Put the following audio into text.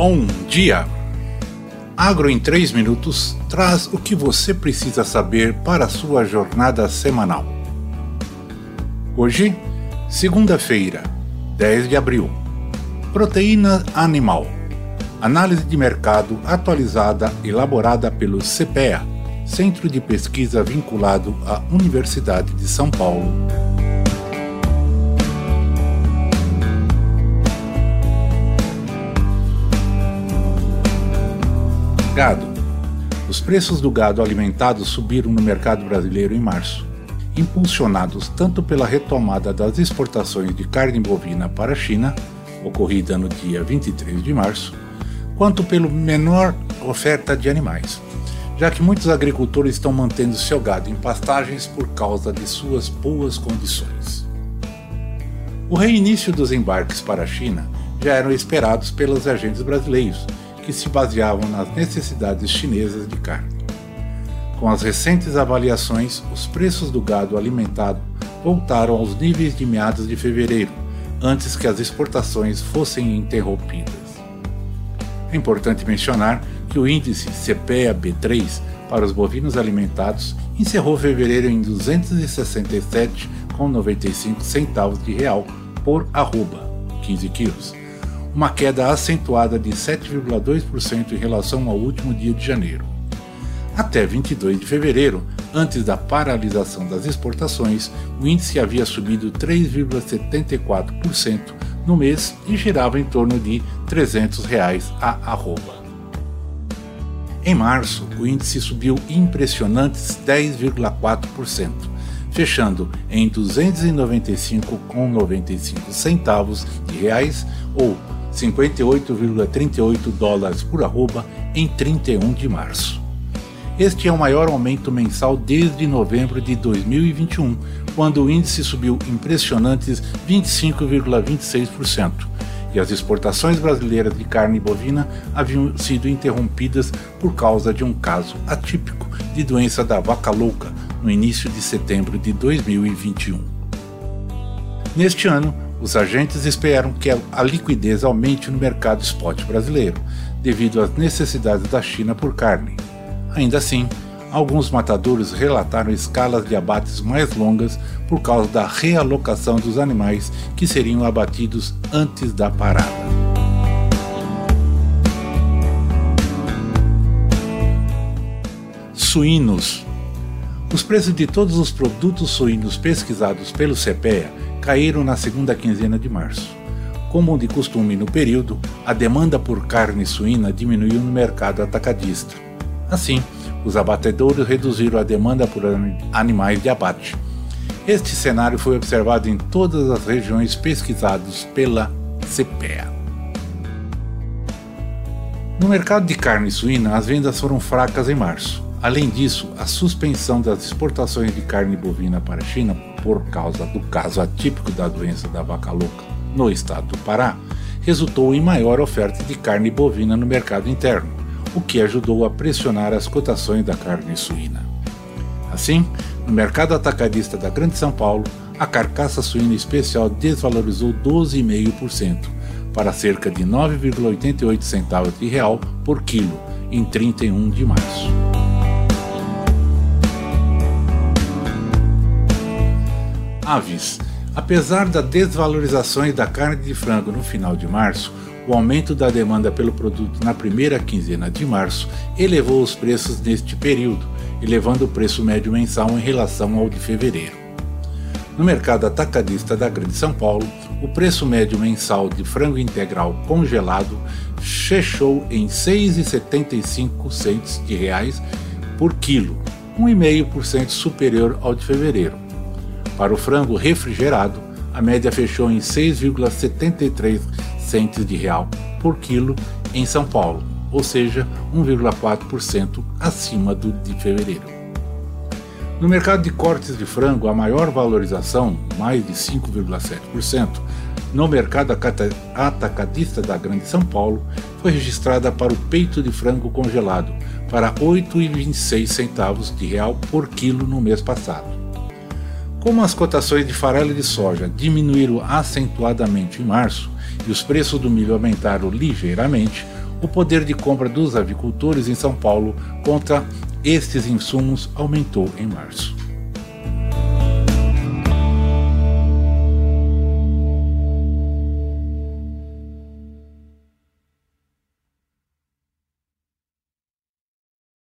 Bom dia! Agro em 3 minutos traz o que você precisa saber para a sua jornada semanal. Hoje, segunda-feira, 10 de abril. Proteína animal. Análise de mercado atualizada elaborada pelo CPEA, Centro de Pesquisa vinculado à Universidade de São Paulo. Gado. Os preços do gado alimentado subiram no mercado brasileiro em março, impulsionados tanto pela retomada das exportações de carne bovina para a China, ocorrida no dia 23 de março, quanto pelo menor oferta de animais, já que muitos agricultores estão mantendo seu gado em pastagens por causa de suas boas condições. O reinício dos embarques para a China já eram esperados pelos agentes brasileiros, que se baseavam nas necessidades chinesas de carne. Com as recentes avaliações, os preços do gado alimentado voltaram aos níveis de meados de fevereiro, antes que as exportações fossem interrompidas. É importante mencionar que o índice CPEA-B3 para os bovinos alimentados encerrou fevereiro em 267,95 centavos de real por arroba, 15 quilos, uma queda acentuada de 7,2% em relação ao último dia de janeiro. Até 22 de fevereiro, antes da paralisação das exportações, o índice havia subido 3,74% no mês e girava em torno de 300 reais a arroba. Em março, o índice subiu impressionantes 10,4%, fechando em 295,95 centavos de reais ou 58,38 dólares por arroba em 31 de março. Este é o maior aumento mensal desde novembro de 2021, quando o índice subiu impressionantes 25,26%, e as exportações brasileiras de carne bovina haviam sido interrompidas por causa de um caso atípico de doença da vaca louca no início de setembro de 2021. Neste ano, os agentes esperam que a liquidez aumente no mercado spot brasileiro, devido às necessidades da China por carne. Ainda assim, alguns matadouros relataram escalas de abates mais longas por causa da realocação dos animais que seriam abatidos antes da parada. Suínos. Os preços de todos os produtos suínos pesquisados pelo CPEA caíram na segunda quinzena de março. Como de costume no período, a demanda por carne suína diminuiu no mercado atacadista. Assim, os abatedouros reduziram a demanda por animais de abate. Este cenário foi observado em todas as regiões pesquisadas pela CPEA. No mercado de carne suína, as vendas foram fracas em março. Além disso, a suspensão das exportações de carne bovina para a China por causa do caso atípico da doença da vaca louca no estado do Pará resultou em maior oferta de carne bovina no mercado interno, o que ajudou a pressionar as cotações da carne suína. Assim, no mercado atacadista da Grande São Paulo, a carcaça suína especial desvalorizou 12,5% para cerca de 9,88 centavos de real por quilo em 31 de março. Aves. Apesar da desvalorização da carne de frango no final de março, o aumento da demanda pelo produto na primeira quinzena de março elevou os preços neste período, elevando o preço médio mensal em relação ao de fevereiro. No mercado atacadista da Grande São Paulo, o preço médio mensal de frango integral congelado fechou em 6,75 de reais por quilo, 1,5% superior ao de fevereiro. Para o frango refrigerado, a média fechou em 6,73 centes de real por quilo em São Paulo, ou seja, 1,4% acima do de fevereiro. No mercado de cortes de frango, a maior valorização, mais de 5,7%, no mercado atacadista da Grande São Paulo, foi registrada para o peito de frango congelado, para 8,26 centavos de real por quilo no mês passado. Como as cotações de farelo de soja diminuíram acentuadamente em março e os preços do milho aumentaram ligeiramente, o poder de compra dos avicultores em São Paulo contra estes insumos aumentou em março.